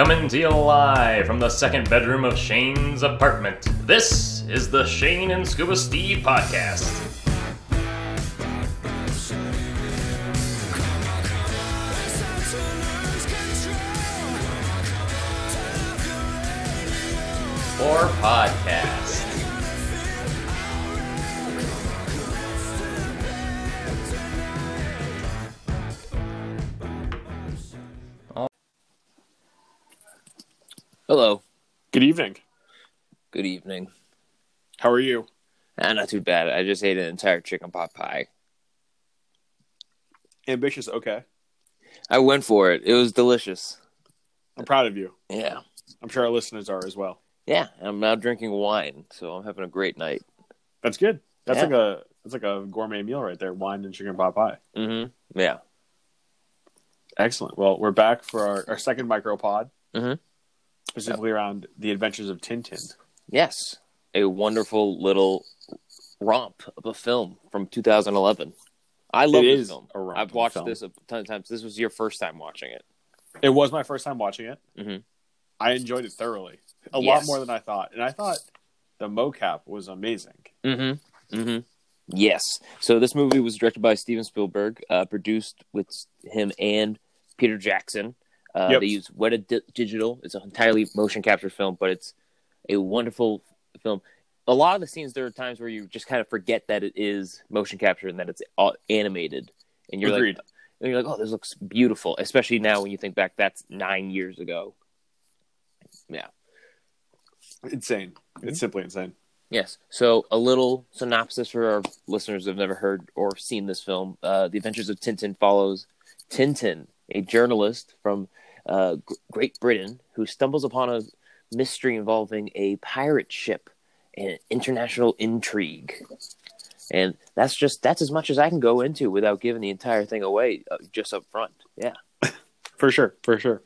Coming to you live from the second bedroom of Shane's apartment. This is the Shane and Scuba Steve podcast. Good evening. Good evening. How are you? Ah, not too bad. I just ate an entire chicken pot pie. Ambitious, okay. I went for it. It was delicious. I'm proud of you. Yeah. I'm sure our listeners are as well. Yeah. I'm now drinking wine, so I'm having a great night. That's good. That's Yeah. like a that's like a gourmet meal right there. Wine and chicken pot pie. Mm-hmm. Yeah. Excellent. Well, we're back for our, our second micropod, Mhm. Specifically around the adventures of Tintin. Yes. A wonderful little romp of a film from 2011. I love It this film. I've watched film. this a ton of times. This was your first time watching it. It was my first time watching it. Mhm. I enjoyed it thoroughly, a Yes. lot more than I thought, and I thought the mocap was amazing. Mm-hmm. Mm-hmm. Yes. So this movie was directed by Steven Spielberg, uh, produced with him and Peter Jackson. Uh, Yep. They use Weta Di- Digital. It's an entirely motion capture film, but it's a wonderful film. A lot of the scenes, there are times where you just kind of forget that it is motion capture and that it's animated, and you're Agreed. like, and you're like, oh, this looks beautiful. Especially now when you think back, that's nine years ago. Yeah. Insane. Mm-hmm. It's simply insane. Yes. So, a little synopsis for our listeners who have never heard or seen this film. Uh, the Adventures of Tintin follows Tintin, a journalist from uh, G- Great Britain who stumbles upon a mystery involving a pirate ship and international intrigue. And that's just that's as much as I can go into without giving the entire thing away uh, just up front. Yeah. For sure. For sure.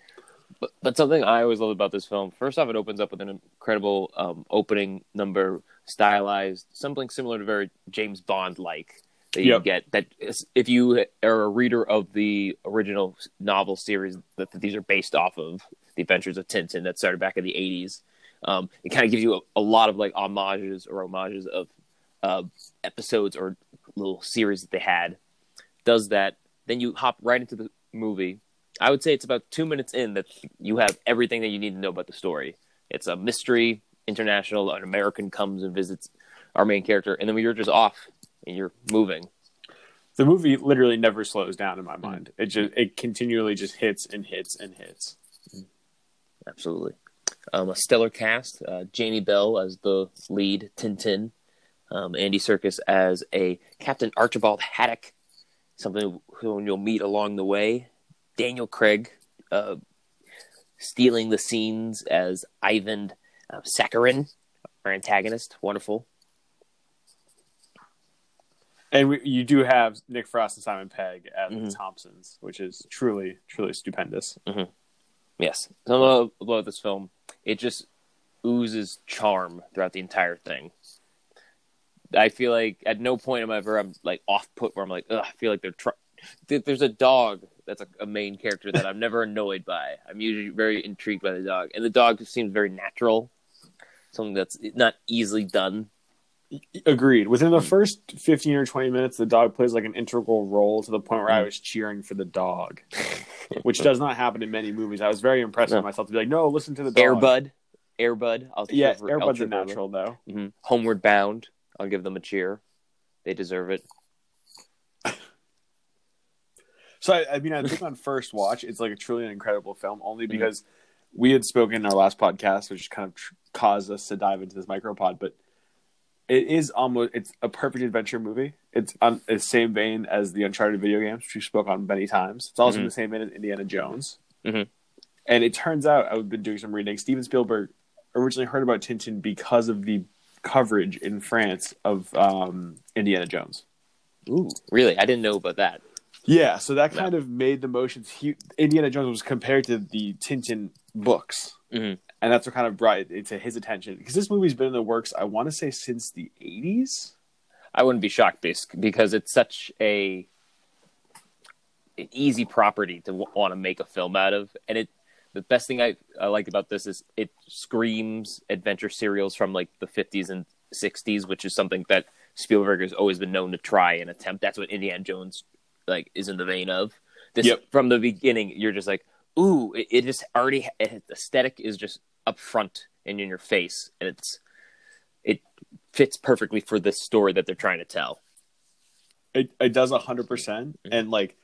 But, but something I always love about this film, first off, it opens up with an incredible um, opening number, stylized, something similar to very James Bond like that you Yep. get. That if you are a reader of the original novel series that, that these are based off of, The Adventures of Tintin, that started back in the '80s, um, it kind of gives you a, a lot of like homages or homages of uh, episodes or little series that they had. Does that, then you hop right into the movie. I would say it's about two minutes in that you have everything that you need to know about the story. It's a mystery, international, an American comes and visits our main character, and then we are just off and you're moving. The movie literally never slows down in my mind. It just it continually just hits and hits and hits. Absolutely. Um, a stellar cast: uh, Jamie Bell as the lead, Tintin, um, Andy Serkis as a Captain Archibald Haddock, something who you'll meet along the way. Daniel Craig uh, stealing the scenes as Ivan uh, Sakharin, our antagonist. Wonderful. And we, you do have Nick Frost and Simon Pegg as the Mhm. Thompsons, which is truly, truly stupendous. Yes. Something about- about this film, it just oozes charm throughout the entire thing. I feel like at no point am I ever I'm like off put where I'm like, Ugh, I feel like they're trying. There's a dog that's a, a main character that I'm never annoyed by. I'm usually very intrigued by the dog, and the dog seems very natural, something that's not easily done. Agreed. Within the first 15 or 20 minutes, the dog plays like an integral role to the point where I was cheering for the dog, which does not happen in many movies. I was very impressed No. with myself to be like, no, listen to the dog. Air Bud, Airbud. I'll Yeah, for- Air Bud's a natural, though. Mhm. Homeward Bound. I'll give them a cheer. They deserve it. So, I, I mean, I think on first watch, it's like a truly an incredible film, Mm-hmm. only because we had spoken in our last podcast, which kind of tr- caused us to dive into this micropod. But it is almost it's a perfect adventure movie. It's on the same vein as the Uncharted video games, which we spoke on many times. It's also in Mhm. the same vein as Indiana Jones. Mhm. And it turns out I've been doing some reading. Steven Spielberg originally heard about Tintin because of the coverage in France of um, Indiana Jones. Ooh, really? I didn't know about that. Yeah, so that kind of made the motions. He, Indiana Jones was compared to the Tintin books, Mhm. And that's what kind of brought it to his attention because this movie's been in the works. I want to say since the eighties. I wouldn't be shocked because it's such a an easy property to want to make a film out of, and it the best thing I, I like about this is it screams adventure serials from like the 50s and 60s, which is something that Spielberg has always been known to try and attempt. That's what Indiana Jones like is in the vein of. This Yep. from the beginning, you're just like, ooh, it, it just already it, aesthetic is just up front and in your face, and it's it fits perfectly for this story that they're trying to tell. It it does a hundred percent, and like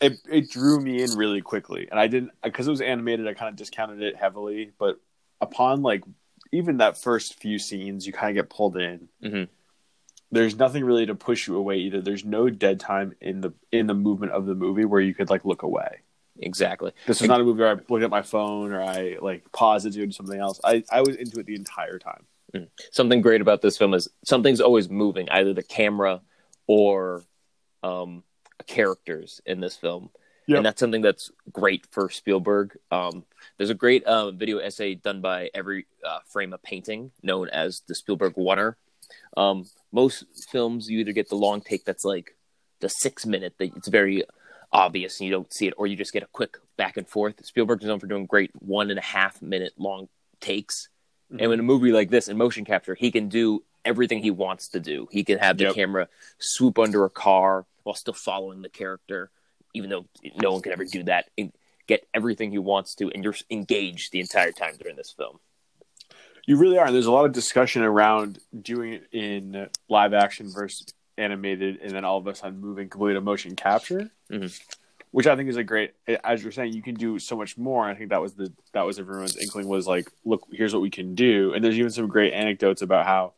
it it drew me in really quickly, and I didn't because it was animated. I kind of discounted it heavily, but upon like even that first few scenes, you kind of get pulled in. Mhm. There's nothing really to push you away either. There's no dead time in the in the movement of the movie where you could like look away. Exactly. This was not a movie where I looked at my phone or I like paused it to do something else. I, I was into it the entire time. something great about this film is something's always moving, either the camera or um, characters in this film, Yep. and that's something that's great for Spielberg. Um, there's a great uh, video essay done by every uh, Frame a Painting, known as the Spielberg Oner. Um, most films, you either get the long take that's like the six minute that it's very obvious and you don't see it, or you just get a quick back and forth. Spielberg's known for doing great one and a half minute long takes. And mm-hmm. in a movie like this, in motion capture, he can do everything he wants to do. He can have the Yep. camera swoop under a car while still following the character, even though no one can ever do that. And get everything he wants to, and you're engaged the entire time during this film. You really are. And there's a lot of discussion around doing it in live action versus animated, and then all of a sudden moving completely to motion capture, Mhm. which I think is a great. As you're saying, you can do so much more. I think that was the that was everyone's inkling was like, look, here's what we can do. And there's even some great anecdotes about how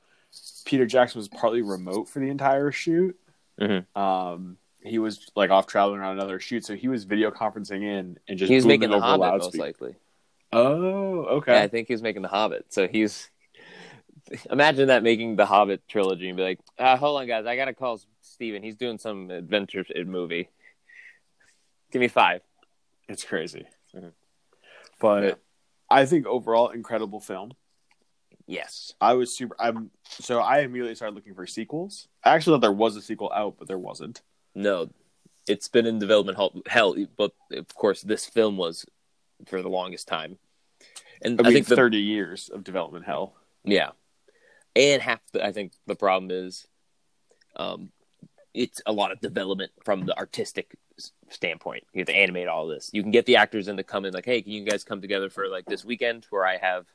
Peter Jackson was partly remote for the entire shoot. Mhm. Um, he was like off traveling on another shoot, so he was video conferencing in and just He was making The Hobbit, most likely. Oh, okay. Yeah, I think he was making The Hobbit. So he's imagine that making the Hobbit trilogy and be like, uh, hold on, guys, I gotta call Steven. He's doing some adventure movie. Give me five. It's crazy. Mhm. But Yeah. I think overall incredible film. Yes. I was super I'm so I immediately started looking for sequels. I actually thought there was a sequel out, but there wasn't. No, it's been in development hell, hell, but of course this film was for the longest time. And I I, mean think the, 30 years of development hell. yeah, and half the, I think the problem is, um, it's a lot of development from the artistic standpoint. You have to animate all this. You can get the actors in to come in like, hey, can you guys come together for like this weekend where I have,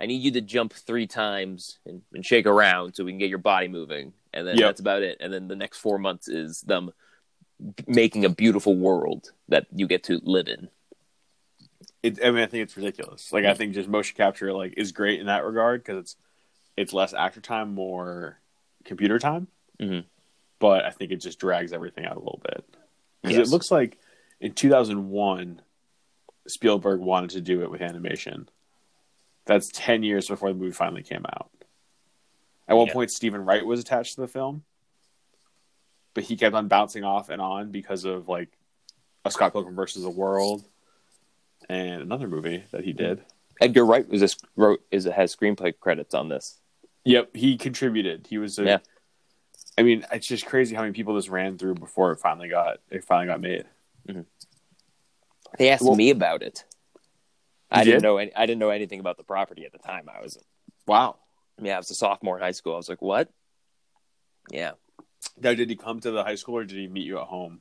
I need you to jump three times and, and shake around so we can get your body moving, and then Yep. that's about it. And then the next four months is them making a beautiful world that you get to live in. It, I mean I think it's ridiculous. Like I think just motion capture like is great in that regard because it's it's less actor time, more computer time. Mhm. But I think it just drags everything out a little bit. 'Cause Yes. it looks like in 2001 Spielberg wanted to do it with animation. That's 10 years before the movie finally came out. At one Yeah. point, Stephen Wright was attached to the film, but he kept on bouncing off and on because of like a Scott Pilgrim versus the World and another movie that he did. Edgar Wright was this wrote is has screenplay credits on this. Yep, he contributed. He was a. Yeah. I mean, it's just crazy how many people this ran through before it finally got it finally got made. They asked Well- me about it. I You didn't know any, I didn't know anything about the property at the time. I was Wow. yeah, I was a sophomore in high school. I was like, what? Yeah, Now, did he come to the high school or did he meet you at home?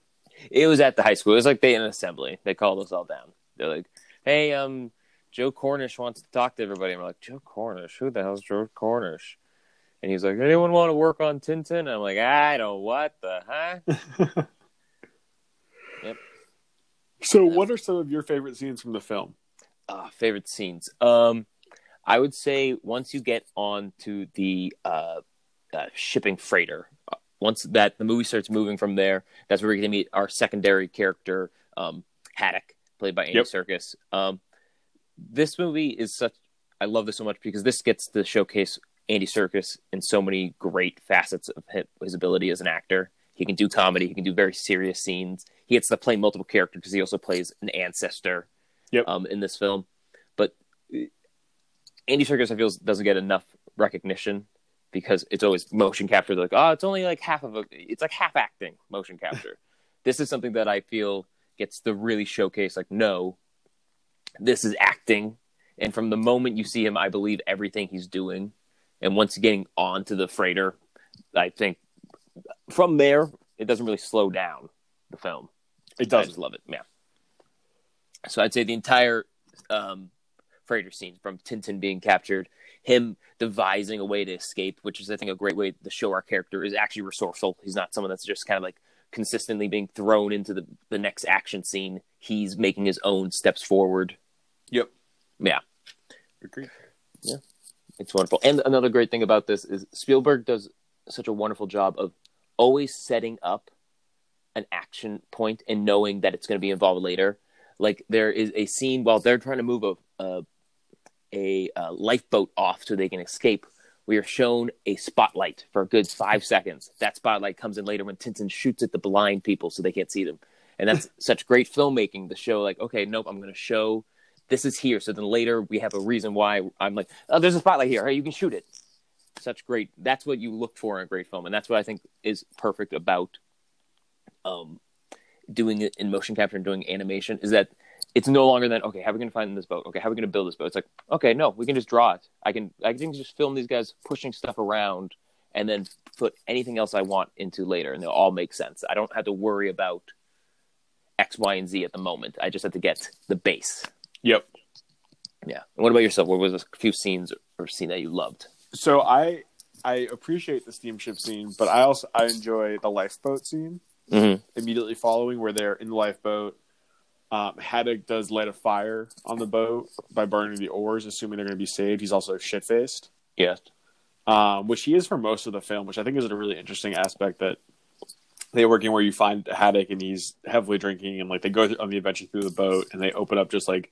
it was at the high school. It was like they an assembly. They called us all down. They're like, hey, um, Joe Cornish wants to talk to everybody. And we're like, Joe Cornish? Who the hell's Joe Cornish? And he's like, anyone want to work on Tintin? And I'm like, I don't what the huh? Yep. So, what are some of your favorite scenes from the film? uh, favorite scenes. Um, I would say once you get on to the uh, uh, shipping freighter, uh, once that the movie starts moving from there, that's where we're going to meet our secondary character, um, Haddock, played by Andy Yep. Serkis. Um, this movie is such. I love this so much because this gets to showcase Andy Serkis in so many great facets of his ability as an actor. He can do comedy. He can do very serious scenes. He gets to play multiple characters because he also plays an ancestor Yep. um, in this film. But uh, Andy Serkis, I feel, doesn't get enough recognition because it's always motion capture. They're like, oh, it's only like half of a, it's like half acting motion capture. this is something that I feel gets to really showcase. Like, no, This is acting, and from the moment you see him, I believe everything he's doing. And once getting onto the freighter, I think from there it doesn't really slow down the film. It I does. just love it. Yeah. So I'd say the entire um, freighter scene from Tintin being captured, him devising a way to escape, which is I think a great way to show our character is actually resourceful. He's not someone that's just kind of like consistently being thrown into the, the next action scene. He's making his own steps forward. Yep. Yeah. Agreed. It's wonderful. And another great thing about this is Spielberg does such a wonderful job of always setting up an action point and knowing that it's going to be involved later. Like there is a scene while they're trying to move a a, a, uh lifeboat off so they can escape. We are shown a spotlight for a good five seconds. That spotlight comes in later when Tintin shoots at the blind people so they can't see them. And that's such great filmmaking to show, like, okay, nope, I'm going to show this is here. So then later we have a reason why I'm like, oh, there's a spotlight here. Hey, you can shoot it. Such great. That's what you look for in a great film, and that's what I think is perfect about um, doing it in motion capture and doing animation. Is that it's no longer than okay, how are we going to find this boat? Okay, how are we going to build this boat? It's like okay, no, we can just draw it. I can I can just film these guys pushing stuff around and then put anything else I want into later, and they'll all make sense. I don't have to worry about X, Y, and Z at the moment. I just have to get the base. Yep. Yeah. And what about yourself? What was a few scenes or scene that you loved? So I I appreciate the steamship scene, but I also I enjoy the lifeboat scene Mm-hmm. immediately following where they're in the lifeboat. Um, Haddock does light a fire on the boat by burning the oars, assuming they're going to be saved. He's also shit faced, Yes. um, which he is for most of the film, which I think is a really interesting aspect that they work in where you find Haddock and he's heavily drinking and like they go on the adventure through the boat and they open up just like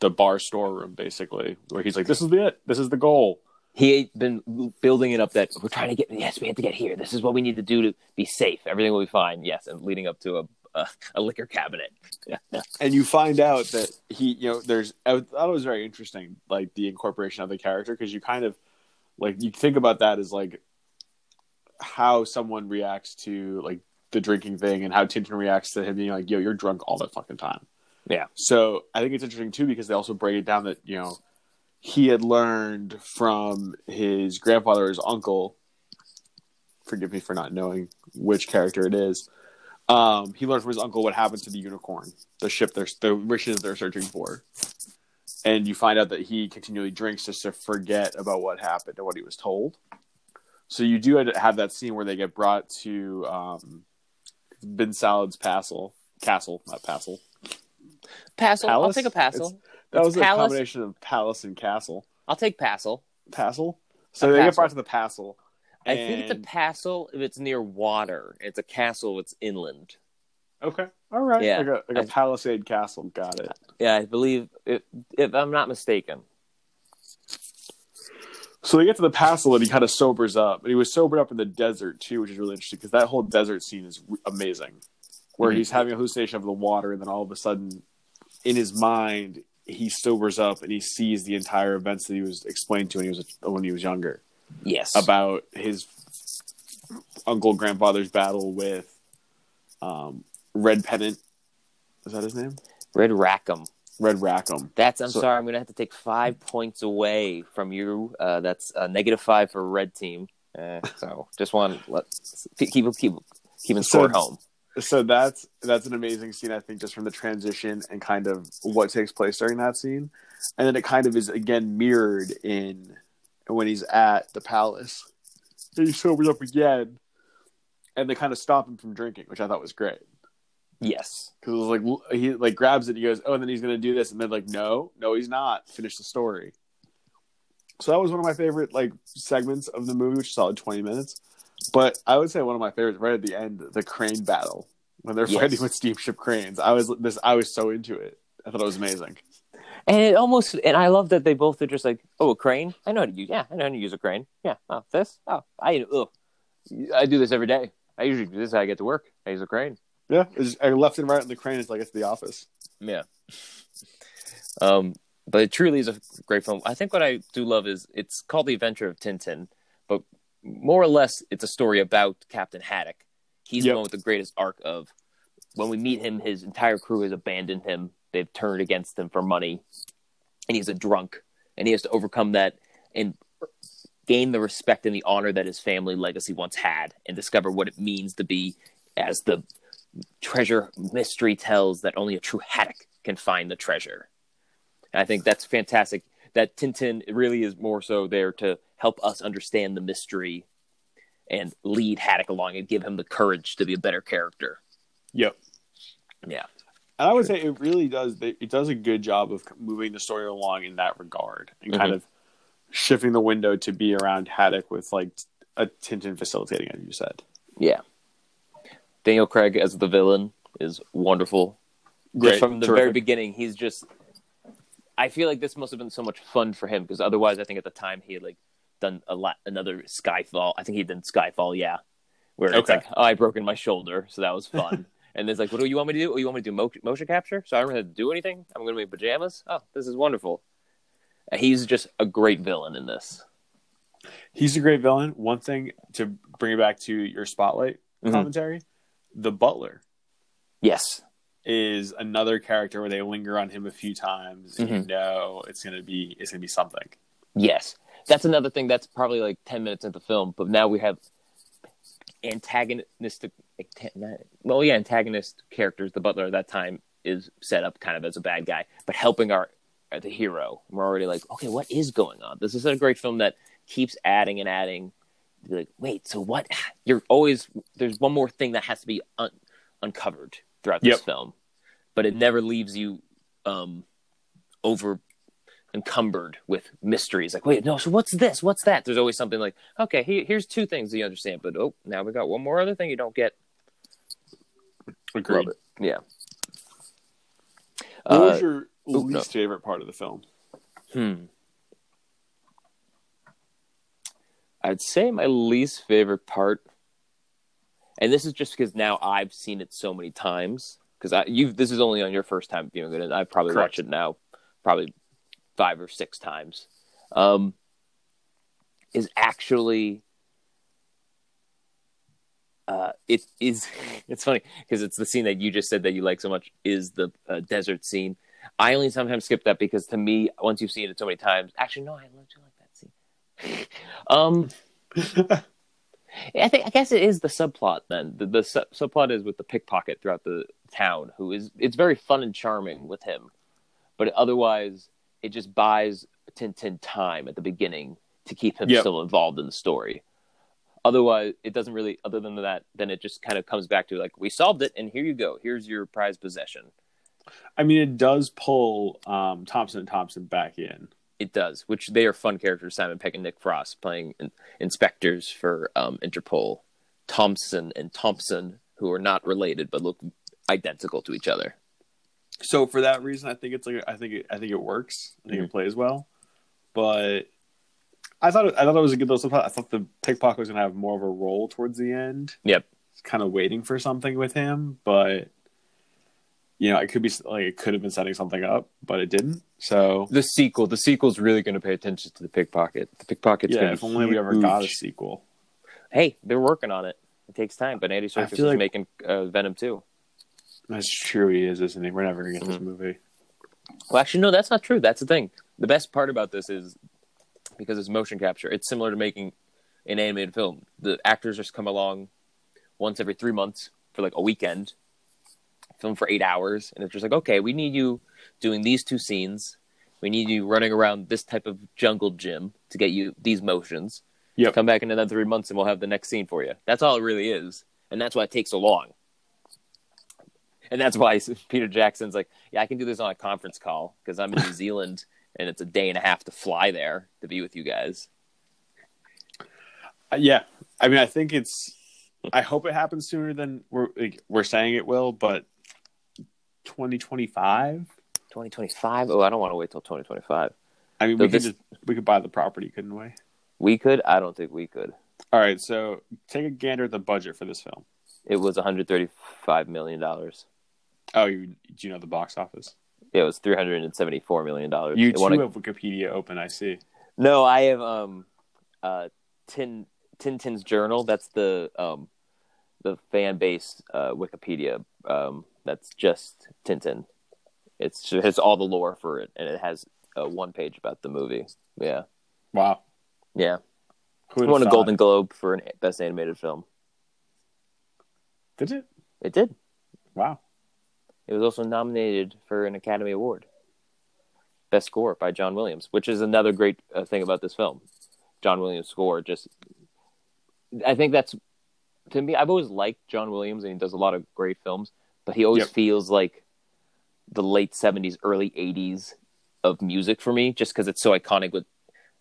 the bar storeroom basically where he's like, "This is the it. This is the goal." He had been building it up that we're trying to get. Yes, we have to get here. This is what we need to do to be safe. Everything will be fine. Yes, and leading up to a a, a liquor cabinet. and you find out that he you know there's i thought it was very interesting like the incorporation of the character because you kind of like you think about that as like how someone reacts to like the drinking thing and how Tintin reacts to him being like yo you're drunk all the fucking time Yeah. so i think it's interesting too because they also break it down that you know he had learned from his grandfather or his uncle forgive me for not knowing which character it is um, he learned from his uncle what happened to the unicorn, the ship they're the that they're searching for, and you find out that he continually drinks just to forget about what happened and what he was told. So you do have that scene where they get brought to um, Bin Salad's castle, castle, not castle. Passel. I'll Palace? take a passel. That It's was a combination of palace and castle. I'll take passel. Passel. So A they get passel. brought to the castle. I think it's a and- passel if it's near water. It's a castle. If it's inland. okay. All right. Yeah. Like a, like a I- palisade castle. Got it. Yeah, I believe if, if I'm not mistaken. So they get to the castle and he kind of sobers up, and he was sobered up in the desert too, which is really interesting because that whole desert scene is amazing, where Mhm. he's having a hallucination of the water, and then all of a sudden, in his mind, he sobers up and he sees the entire events that he was explained to when he was when he was younger Yes. about his uncle grandfather's battle with um, Red Pennant. Is that his name? Red Rackham. Red Rackham. That's. I'm So- sorry. I'm gonna have to take five points away from you. Uh, that's a negative five for red team. Uh, so just want let keep keep keep keeping So- score at home. So that's that's an amazing scene i think just from the transition and kind of what takes place during that scene. And then it kind of is again mirrored in when he's at the palace. And he sobers up again. And they kind of stop him from drinking which i thought was great. Yes. because it was like he like grabs it he goes oh and then he's gonna do this and then like no no he's not. Finish the story. So that was one of my favorite like segments of the movie which is solid 20 minutes but i would say one of my favorites right at the end the crane battle when they're Yes. fighting with steamship cranes i was this i was so into it i thought it was amazing And it almost, and I love that they both are just like, oh, a crane. I know how to use. Yeah, I know how to use a crane. Yeah. Oh, this. Oh, I. Oh, I do this every day. I usually do this. How I get to work. I use a crane. yeah it's just, I left and right on the crane is like to the office Yeah. Um, but it truly is a great film. I think what I do love is it's called The Adventure of Tintin, but more or less it's a story about Captain Haddock. He's Yep. the one with the greatest arc of when we meet him, his entire crew has abandoned him. they've turned against him for money, and he's a drunk, and he has to overcome that and gain the respect and the honor that his family legacy once had, and discover what it means to be as the treasure mystery tells that only a true haddock can find the treasure. And I think that's fantastic. That Tintin really is more so there to help us understand the mystery and lead Haddock along and give him the courage to be a better character. Yep. Yeah. And I would say it really does. It does a good job of moving the story along in that regard, and kind Mhm. of shifting the window to be around Haddock with like a Tintin facilitating, as you said. Yeah. Daniel Craig as the villain is wonderful. Great, Just from the very beginning, he's just. I feel like this must have been so much fun for him because otherwise, I think at the time he had like done a lot another Skyfall. I think he'd done Skyfall, yeah, where it's like oh, I broken my shoulder, so that was fun. and it's like, what do you want me to do? Oh, you want me to do mo- motion capture? So I don't have to do anything. I'm going to be in pajamas. Oh, this is wonderful. He's just a great villain in this. He's a great villain. One thing to bring it back to your spotlight Mhm. commentary, the Butler Yes, is another character where they linger on him a few times, and you know it's gonna be it's gonna be something. Yes, that's another thing. That's probably like ten minutes into the film, but now we have antagonistic. Well, yeah, antagonist characters. The butler at that time is set up kind of as a bad guy, but helping our uh, the hero. We're already like, okay, what is going on? This is a great film that keeps adding and adding. Like, wait, so what? You're always there's one more thing that has to be un- uncovered throughout this Yep. film, but it never leaves you um, over encumbered with mysteries. Like, wait, no, so what's this? What's that? There's always something like, okay, he, here's two things you understand, but oh, now we got one more other thing you don't get. Agreed. Yeah. What was Uh, your ooh, least no. favorite part of the film? hmm. I'd say my least favorite part, and this is just because now I've seen it so many times. Because I, you, this is only on your first time viewing it, and I've probably Correct. watched it now, probably five or six times. Um, is actually uh, it is it's funny because it's the scene that you just said that you like so much is the uh, desert scene. I only sometimes skip that because to me, once you've seen it so many times, actually no, I love to like that scene. um, I think I guess it is the subplot then. The, the sub- subplot is with the pickpocket throughout the town, who is it's very fun and charming with him, but otherwise it just buys Tintin time at the beginning to keep him Yep. still involved in the story. Otherwise, it doesn't really. Other than that, then it just kind of comes back to like we solved it, and here you go. Here's your prize possession. I mean, it does pull um, Thompson and Thompson back in. It does, which they are fun characters. Simon Pegg and Nick Frost playing in, inspectors for um, Interpol. Thompson and Thompson, who are not related but look identical to each other. So for that reason, I think it's like I think it, I think it works. I think Mhm. it plays well, but I thought it, I thought it was a good little. I thought the pickpocket was gonna have more of a role towards the end. Yep. kind of waiting for something with him, but you know, it could be like it could have been setting something up, but it didn't. So The sequel, the sequel's really going to pay attention to the pickpocket. The pickpocket's yeah, going if to only we ever got a sequel. Hey, they're working on it. It takes time, but Andy Serkis is like- making uh, Venom too. That's true. He is, isn't he? We're never gonna get this Mhm. movie. Well, actually, no, that's not true. That's the thing. The best part about this is because it's motion capture. It's similar to making an animated film. The actors just come along once every three months for like a weekend, film for eight hours, and it's just like, okay, we need you doing these two scenes. We need you running around this type of jungle gym to get you these motions. Yep. Come back in another three months, and we'll have the next scene for you. That's all it really is, and that's why it takes so long. And that's why Peter Jackson's like, yeah, I can do this on a conference call because I'm in New Zealand and it's a day and a half to fly there to be with you guys. Uh, yeah, I mean, I think it's. I hope it happens sooner than we're like, we're saying it will, but 2025. 2025? Oh, I don't want to wait till 2025. I mean, So we could just we could buy the property, couldn't we? We could? I don't think we could. All right, so take a gander at the budget for this film. It was 135 million dollars. Oh, you, do you know the box office? Yeah, It was 374 million dollars. You It too have Wikipedia open. I see. No, I have um uh Tin Tintin's Journal. That's the um the fan based uh Wikipedia um that's just Tintin. It's it has all the lore for it, and it has uh, one page about the movie. Yeah, Wow. yeah. Who won a? Golden Globe for an best animated film. Did it? It did. Wow. It was also nominated for an Academy Award. Best score by John Williams, which is another great uh, thing about this film. John Williams' score just. I think that's. To me, I've always liked John Williams, and he does a lot of great films, but he always Yep. feels like the late 70s, early 80s of music for me, just because it's so iconic with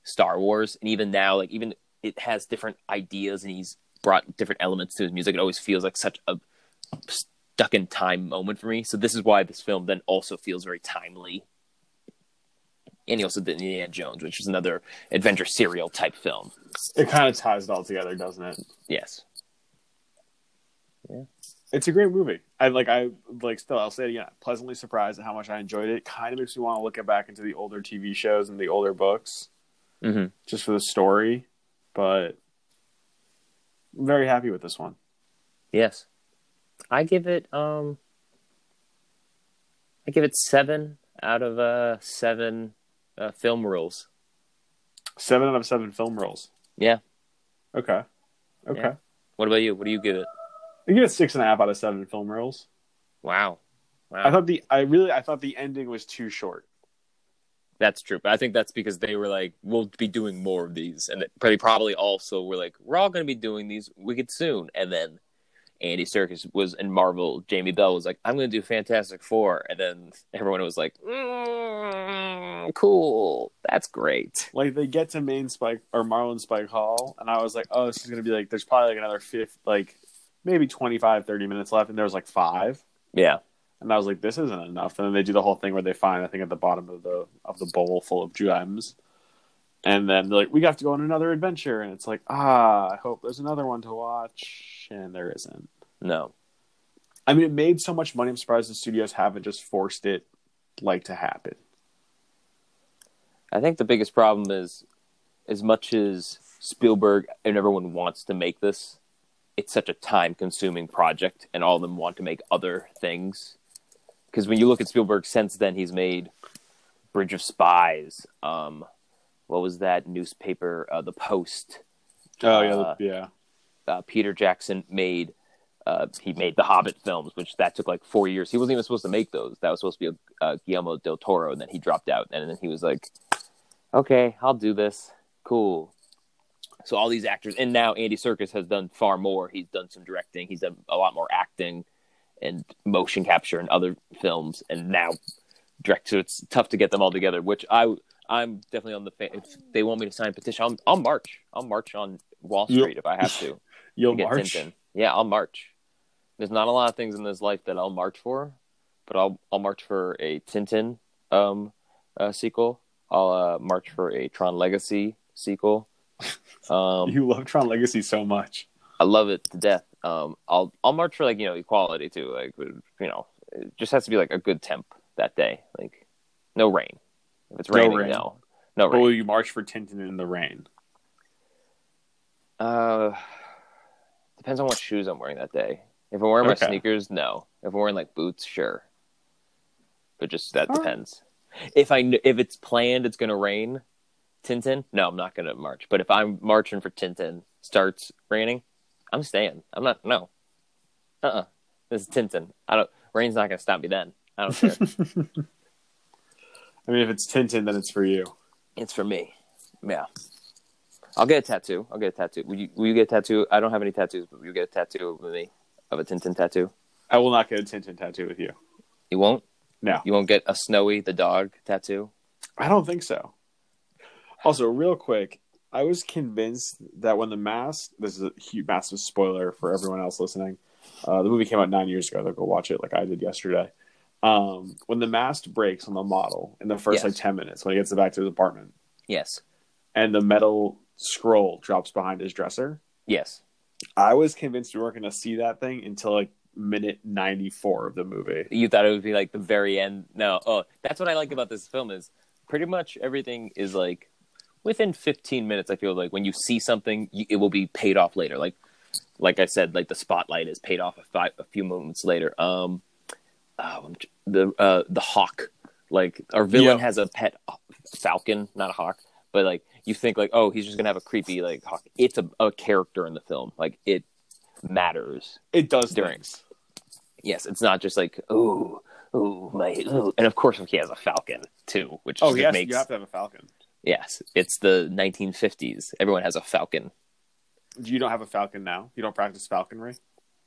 Star Wars. And even now, like, even it has different ideas and he's brought different elements to his music. It always feels like such a stuck in time moment for me. So this is why this film then also feels very timely. And he also did Indiana Jones, which is another adventure serial type film. It kind of ties it all together, doesn't it? Yes. It's a great movie. I like. I like. Still, I'll say it again. Pleasantly surprised at how much I enjoyed it. Kind of makes me want to look back into the older TV shows and the older books, hmm just for the story. But I'm very happy with this one. Yes. I give it um I give it seven out of uh seven uh, film rules. Seven out of seven film rolls. Yeah. Okay. Okay. Yeah. What about you? What do you give it? I give it six and a half out of seven film rolls. Wow. Wow. I thought the. I really. I thought the ending was too short. That's true, but I think that's because they were like, "We'll be doing more of these," and they probably also were like, "We're all going to be doing these wicked soon." And then Andy Serkis was in Marvel. Jamie Bell was like, "I'm going to do Fantastic Four. and then everyone was like, mm, "Cool, that's great." Like they get to main Spike or Marlinspike Hall, and I was like, oh, this is gonna be like. There's probably like another fifth, like maybe 25, 30 minutes left, and there was like five. Yeah, And I was like, this isn't enough. And then they do the whole thing where they find, I think, at the bottom of the of the bowl full of gems. And then they're like, we have to go on another adventure. And it's like, ah, I hope there's another one to watch. And there isn't. no, I mean, it made so much money. I'm surprised the studios haven't just forced it like to happen. I think the biggest problem is, as much as Spielberg and everyone wants to make this, it's such a time-consuming project, and all of them want to make other things. Because when you look at Spielberg, since then he's made Bridge of Spies. Um, what was that newspaper? Uh, the Post. Oh, yeah. Uh, yeah. Uh, Peter Jackson made. Uh, he made the Hobbit films, which that took like four years. He wasn't even supposed to make those. That was supposed to be uh, Guillermo del Toro, and then he dropped out. And then he was like, "Okay, I'll do this. Cool." So all these actors, and now Andy Serkis has done far more. He's done some directing. He's done a lot more acting and motion capture and other films, and now direct. So it's tough to get them all together. Which I, I'm definitely on the. Fa- if they want me to sign a petition, I'll, I'll march. I'll march on Wall Street if I have to. You'll march. Tintin. Yeah, I'll march. There's not a lot of things in this life that I'll march for, but I'll I'll march for a Tintin um uh, sequel. I'll uh, march for a Tron Legacy sequel. Um, You love Tron Legacy so much. I love it to death. Um, I'll I'll march for like you know equality too. Like you know, it just has to be like a good temp that day. Like no rain. If it's No raining, rain. no, no But will you march for Tintin in the rain? Uh, depends on what shoes I'm wearing that day. If I'm wearing my sneakers, no. If I'm wearing like boots, sure. But just that All right. depends. If I if it's planned, it's gonna rain. Tintin, no, I'm not gonna march. But if I'm marching for Tintin, starts raining, I'm staying. I'm not. No. Uh. uh This is Tintin. I don't. Rain's not gonna stop me then. I don't care. I mean, if it's Tintin, then it's for you. it's for me. Yeah. I'll get a tattoo. I'll get a tattoo. Will you, will you get a tattoo? I don't have any tattoos, but will you get a tattoo of me? Of a Tintin tattoo? I will not get a Tintin tattoo with you. You won't? No. You won't get a Snowy the dog tattoo? I don't think so. Also, real quick, I was convinced that when the mask, this is a huge, massive spoiler for everyone else listening. Uh, the movie came out nine years ago. They'll go watch it like I did yesterday. Um, when the mask breaks on the model in the first Yes. like 10 minutes, when he gets back to his apartment, Yes. and the metal scroll drops behind his dresser, Yes. I was convinced we weren't going to see that thing until like minute 94 of the movie. You thought it would be like the very end. No. Oh, that's what I like about this film is pretty much everything is like within 15 minutes. I feel like when you see something, you, it will be paid off later. Like, like I said, like the spotlight is paid off a, five, a few moments later. Um, oh, the uh the hawk. Like our villain Yeah. has a pet falcon, not a hawk, but like you think like oh he's just gonna have a creepy like hawk. It's a, a character in the film. Like it matters. It does During. things. Yes, it's not just like oh oh my ooh. and of course he has a falcon too, which Oh, yes, makes you have to have a falcon. Yes. It's the 1950s. Everyone has a falcon. You don't have a falcon now. You don't practice falconry.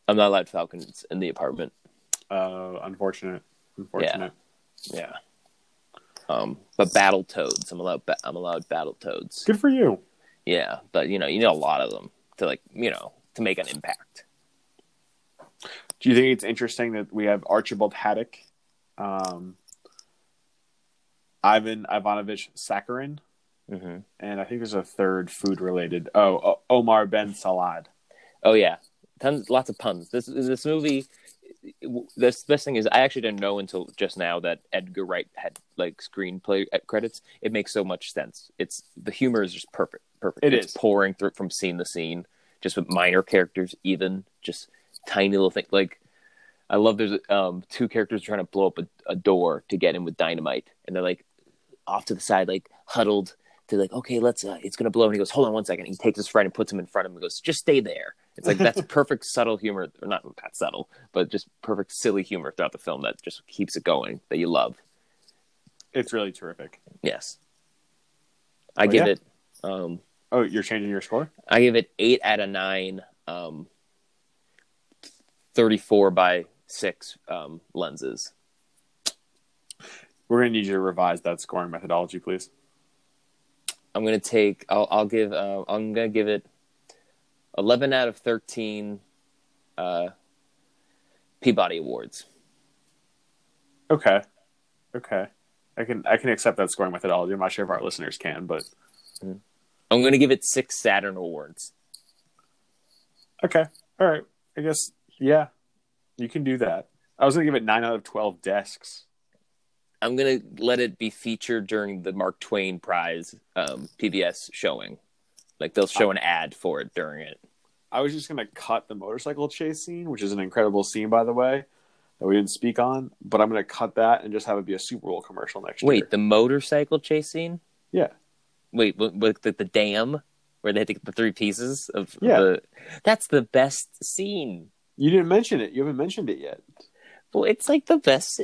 I'm not allowed falcons in the apartment. Uh, unfortunate. Unfortunate. Yeah. yeah. Um, but battle toads, I'm allowed. Ba- I'm allowed battle toads. Good for you. Yeah, but you know, you need a lot of them to like, you know, to make an impact. Do you think it's interesting that we have Archibald Haddock, um, Ivan Ivanovich Sakharin, hmm and I think there's a third food related. Oh, Omar Ben Salad. Oh yeah, tons, lots of puns. This this movie. This best thing is I actually didn't know until just now that Edgar Wright had like screenplay credits. It makes so much sense. It's the humor is just perfect. Perfect. It it's is. pouring through from scene to scene, just with minor characters, even just tiny little thing. Like I love there's um two characters trying to blow up a, a door to get in with dynamite, and they're like off to the side, like huddled to like, okay, let's. Uh, it's gonna blow. And he goes, hold on one second. He takes his friend and puts him in front of him. and goes, just stay there. It's like that's perfect subtle humor, or not that subtle, but just perfect silly humor throughout the film that just keeps it going that you love. It's really terrific. Yes, I Well, give yeah. it. Um, Oh, you're changing your score? I give it eight out of nine. Um, Thirty-four by six um, lenses. We're gonna need you to revise that scoring methodology, please. I'm gonna take. I'll, I'll give. Uh, I'm gonna give it eleven out of thirteen. Uh, Peabody Awards. Okay. Okay. I can I can accept that scoring methodology. I'm not sure if our listeners can, but I'm gonna give it six Saturn Awards. okay. All right. I guess yeah, you can do that. I was gonna give it nine out of twelve desks. I'm gonna let it be featured during the Mark Twain Prize um, PBS showing. Like they'll show an ad for it during it. I was just gonna cut the motorcycle chase scene, which is an incredible scene, by the way, that we didn't speak on. But I'm gonna cut that and just have it be a Super Bowl commercial next year. Wait, the motorcycle chase scene? Yeah. Wait, with, with the, the dam where they had to get the three pieces of Yeah. the. That's the best scene. You didn't mention it. You haven't mentioned it yet. Well, it's like the best.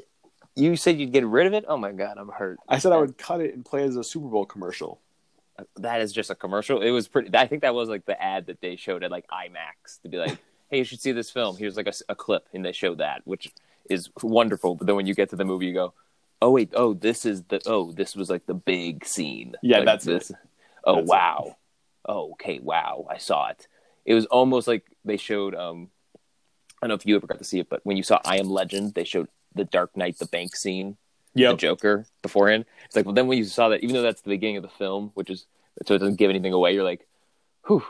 You said you'd get rid of it. Oh my god, I'm hurt. I said I would cut it and play as a Super Bowl commercial. That is just a commercial. It was pretty. I think that was like the ad that they showed at like IMAX to be like, "Hey, you should see this film." Here's like a, a clip, and they show that, which is wonderful. But then when you get to the movie, you go, "Oh wait, oh this is the oh this was like the big scene." Yeah, Like, that's this. Oh That's it. wow. Oh okay, wow. I saw it. It was almost like they showed. um I don't know if you ever got to see it, but when you saw I Am Legend, they showed the Dark Knight, the bank scene Yeah. the Joker beforehand. It's like, well, then when you saw that, even though that's the beginning of the film, which is so it doesn't give anything away, you're like, whew,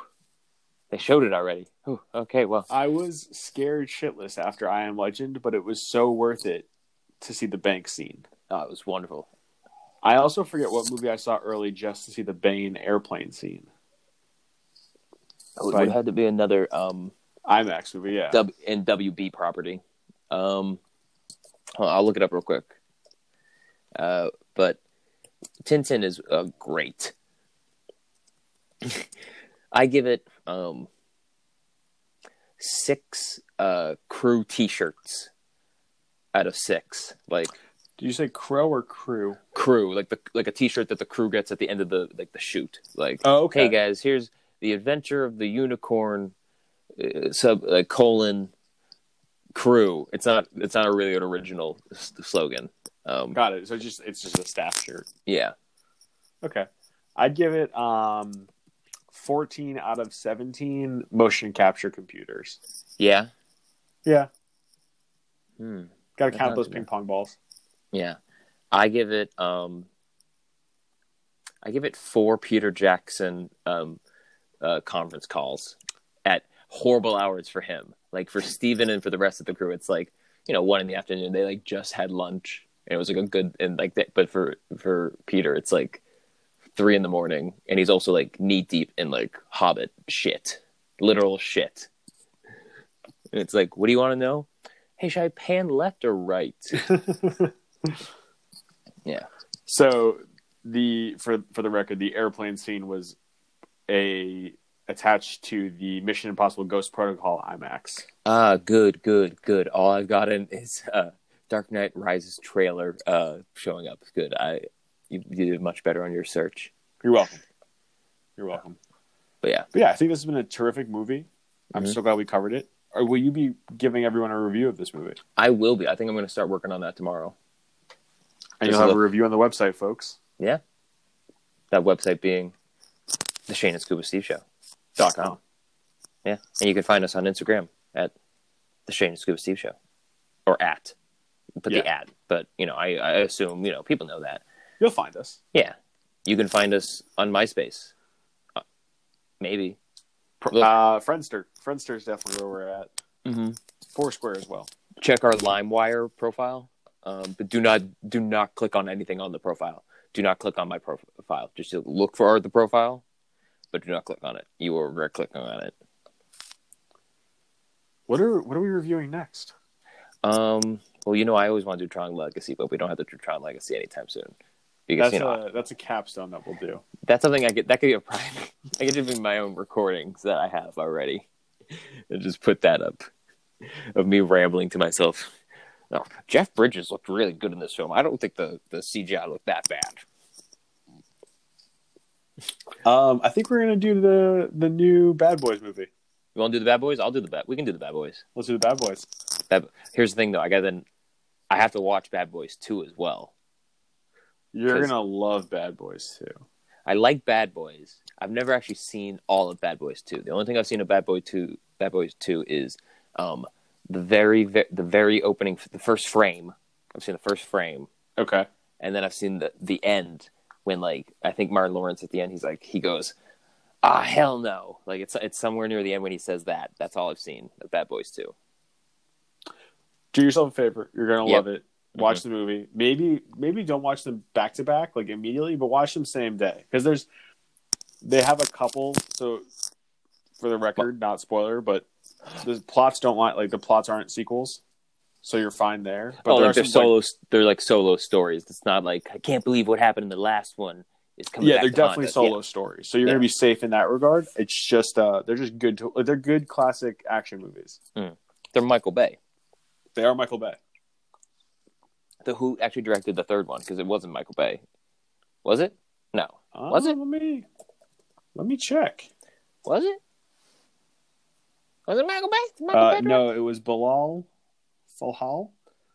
they showed it already. Whew, okay, well, I was scared shitless after I Am Legend, but it was so worth it to see the bank scene. oh, it was wonderful. I also forget what movie I saw early just to see the Bane airplane scene. Oh, it would have to be another um IMAX movie, yeah. W and WB property. Um, I'll look it up real quick. Uh, but Tintin is uh, great. I give it um six uh crew T-shirts out of six. Like Did you say Crow or Crew? crew, like the like a T-shirt that the crew gets at the end of the like the shoot. Like, Oh, okay. hey guys, here's the adventure of the unicorn uh, sub uh, colon crew. It's not it's not a really an original s- slogan. Um, Got it. So it's just it's just a staff shirt. yeah, Okay. I'd give it um 14 out of 17 motion capture computers. yeah, Yeah. hmm. Got to count those ping pong balls. yeah. I give it um, I give it four Peter Jackson um, uh, conference calls at horrible hours for him. Like for Steven and for the rest of the crew, it's like you know one in the afternoon. They like just had lunch, and it was like a good and like that. But for for Peter, it's like three in the morning, and he's also like knee deep in like Hobbit shit, literal shit. And it's like, what do you want to know? Hey, should I pan left or right? yeah. So the for for the record, the airplane scene was a attached to the Mission Impossible Ghost Protocol IMAX. Ah, good, good, good. All I've gotten is uh, Dark Knight Rises trailer uh, showing up. Good. I you, you did much better on your search. You're welcome. You're welcome. But yeah, But yeah, I think this has been a terrific movie. I'm Mhm. so glad we covered it. Or will you be giving everyone a review of this movie? I will be. I think I'm going to start working on that tomorrow. And Just you'll have look- a review on the website, folks. Yeah. That website being the Shane and Scuba Steve Show. Dot com. Yeah. And you can find us on Instagram at the Shane and Scuba Steve Show. Or at. Put the Yeah. at. But, you know, I, I assume, you know, people know that. You'll find us. Yeah. You can find us on MySpace. Uh, maybe. Uh, Friendster. Friendster is definitely where we're at. Mm-hmm. Foursquare as well. Check our LimeWire profile. Um, but do not do not click on anything on the profile. Do not click on my profile. Just look for the profile, but do not click on it. You will regret clicking on it. What are what are we reviewing next? Um, well, you know, I always want to do Tron Legacy, but we don't have to do Tron Legacy anytime soon. Because That's you know a that's a capstone that we'll do. that's something I get. That could be a private. I could do my own recordings that I have already, and just put that up of me rambling to myself. No, Jeff Bridges looked really good in this film. I don't think the the CGI looked that bad. Um, I think we're gonna do the the new Bad Boys movie. You want to do the Bad Boys? I'll do the Bad. We can do the Bad Boys. Let's do the Bad Boys. Bad, here's the thing, though. I got then. I have to watch Bad Boys two as well. You're gonna love Bad Boys too. I like Bad Boys. I've never actually seen all of Bad Boys 2. The only thing I've seen of Bad Boy 2, Bad Boys 2 is um, the very ve- the very opening the first frame. I've seen the first frame Okay. and then I've seen the the end when like I think Martin Lawrence at the end he's like he goes ah hell no. Like it's it's somewhere near the end when he says that. That's all I've seen of Bad Boys 2. Do yourself a favor. You're gonna Yep. love it. Watch the movie. Maybe maybe don't watch them back to back like immediately, but watch them same day because there's they have a couple. So for the record, not spoiler, but the plots don't want like the plots aren't sequels, so you're fine there. But oh, there like they're solo they're like solo stories. It's not like I can't believe what happened in the last one is coming yeah, they're definitely us. solo stories. So you're Yeah. gonna be safe in that regard. It's just uh, they're just good. To, they're good classic action movies. Yeah. They're Michael Bay. They are Michael Bay. The who actually directed the third one because it wasn't Michael Bay. Was it? No. Was Uh, it? Let me let me check. Was it? Was it Michael Bay? Michael Uh, Bay no, it was Bilall Fallah.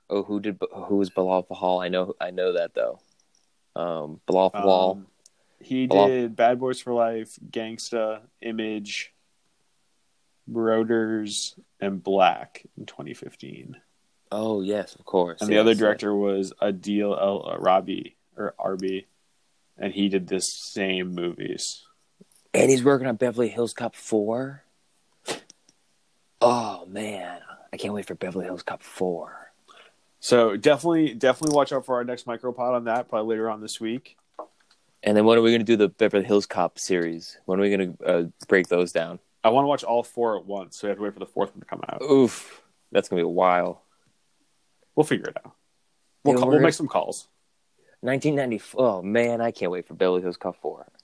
Oh, who did? Who was Bilall Fallah? I know. I know that though. Um, Bilall Fallah. Um, he Bilall- did Bad Boys for Life, Gangsta, Image, Marauders, and Black in 2015. oh yes, of course. And the yes, other yes. director was Adil El Arabi or Arbi, and he did the same movies. and he's working on Beverly Hills Cop four. Oh man, I can't wait for Beverly Hills Cop four. So definitely, definitely watch out for our next micropod on that. Probably later on this week. And then when are we going to do the Beverly Hills Cop series? When are we going to uh, break those down? I want to watch all four at once, so we have to wait for the fourth one to come out. Oof, that's going to be a while. We'll figure it out. We'll, Yeah, call, we're- we'll make some calls. 1990. Oh man, I can't wait for Beverly Hills Cop four.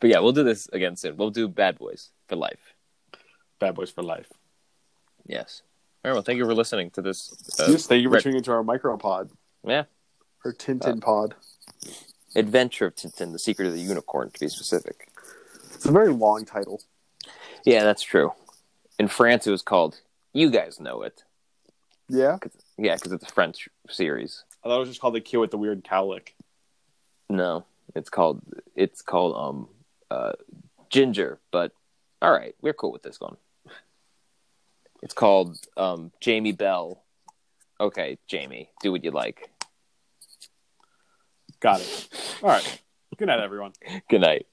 But yeah, we'll do this again soon. We'll do Bad Boys for life. Bad Boys for Life. Yes. All right. Well, thank you for listening to this. Uh, yes, thank you for Red- tuning into our micropod. Yeah. Or Tintin pod. Adventure of Tintin: The Secret of the Unicorn, to be specific. It's a very long title. Yeah, that's true. In France, it was called. You guys know it. Yeah. 'Cause- yeah, because it's a French series. I thought it was just called the kid with the weird cowlick. No, it's called. It's called um uh Ginger. But all right, we're cool with this one. It's called um, Jamie Bell. Okay, Jamie, do what you like. Got it. All right. Good night, everyone. Good night.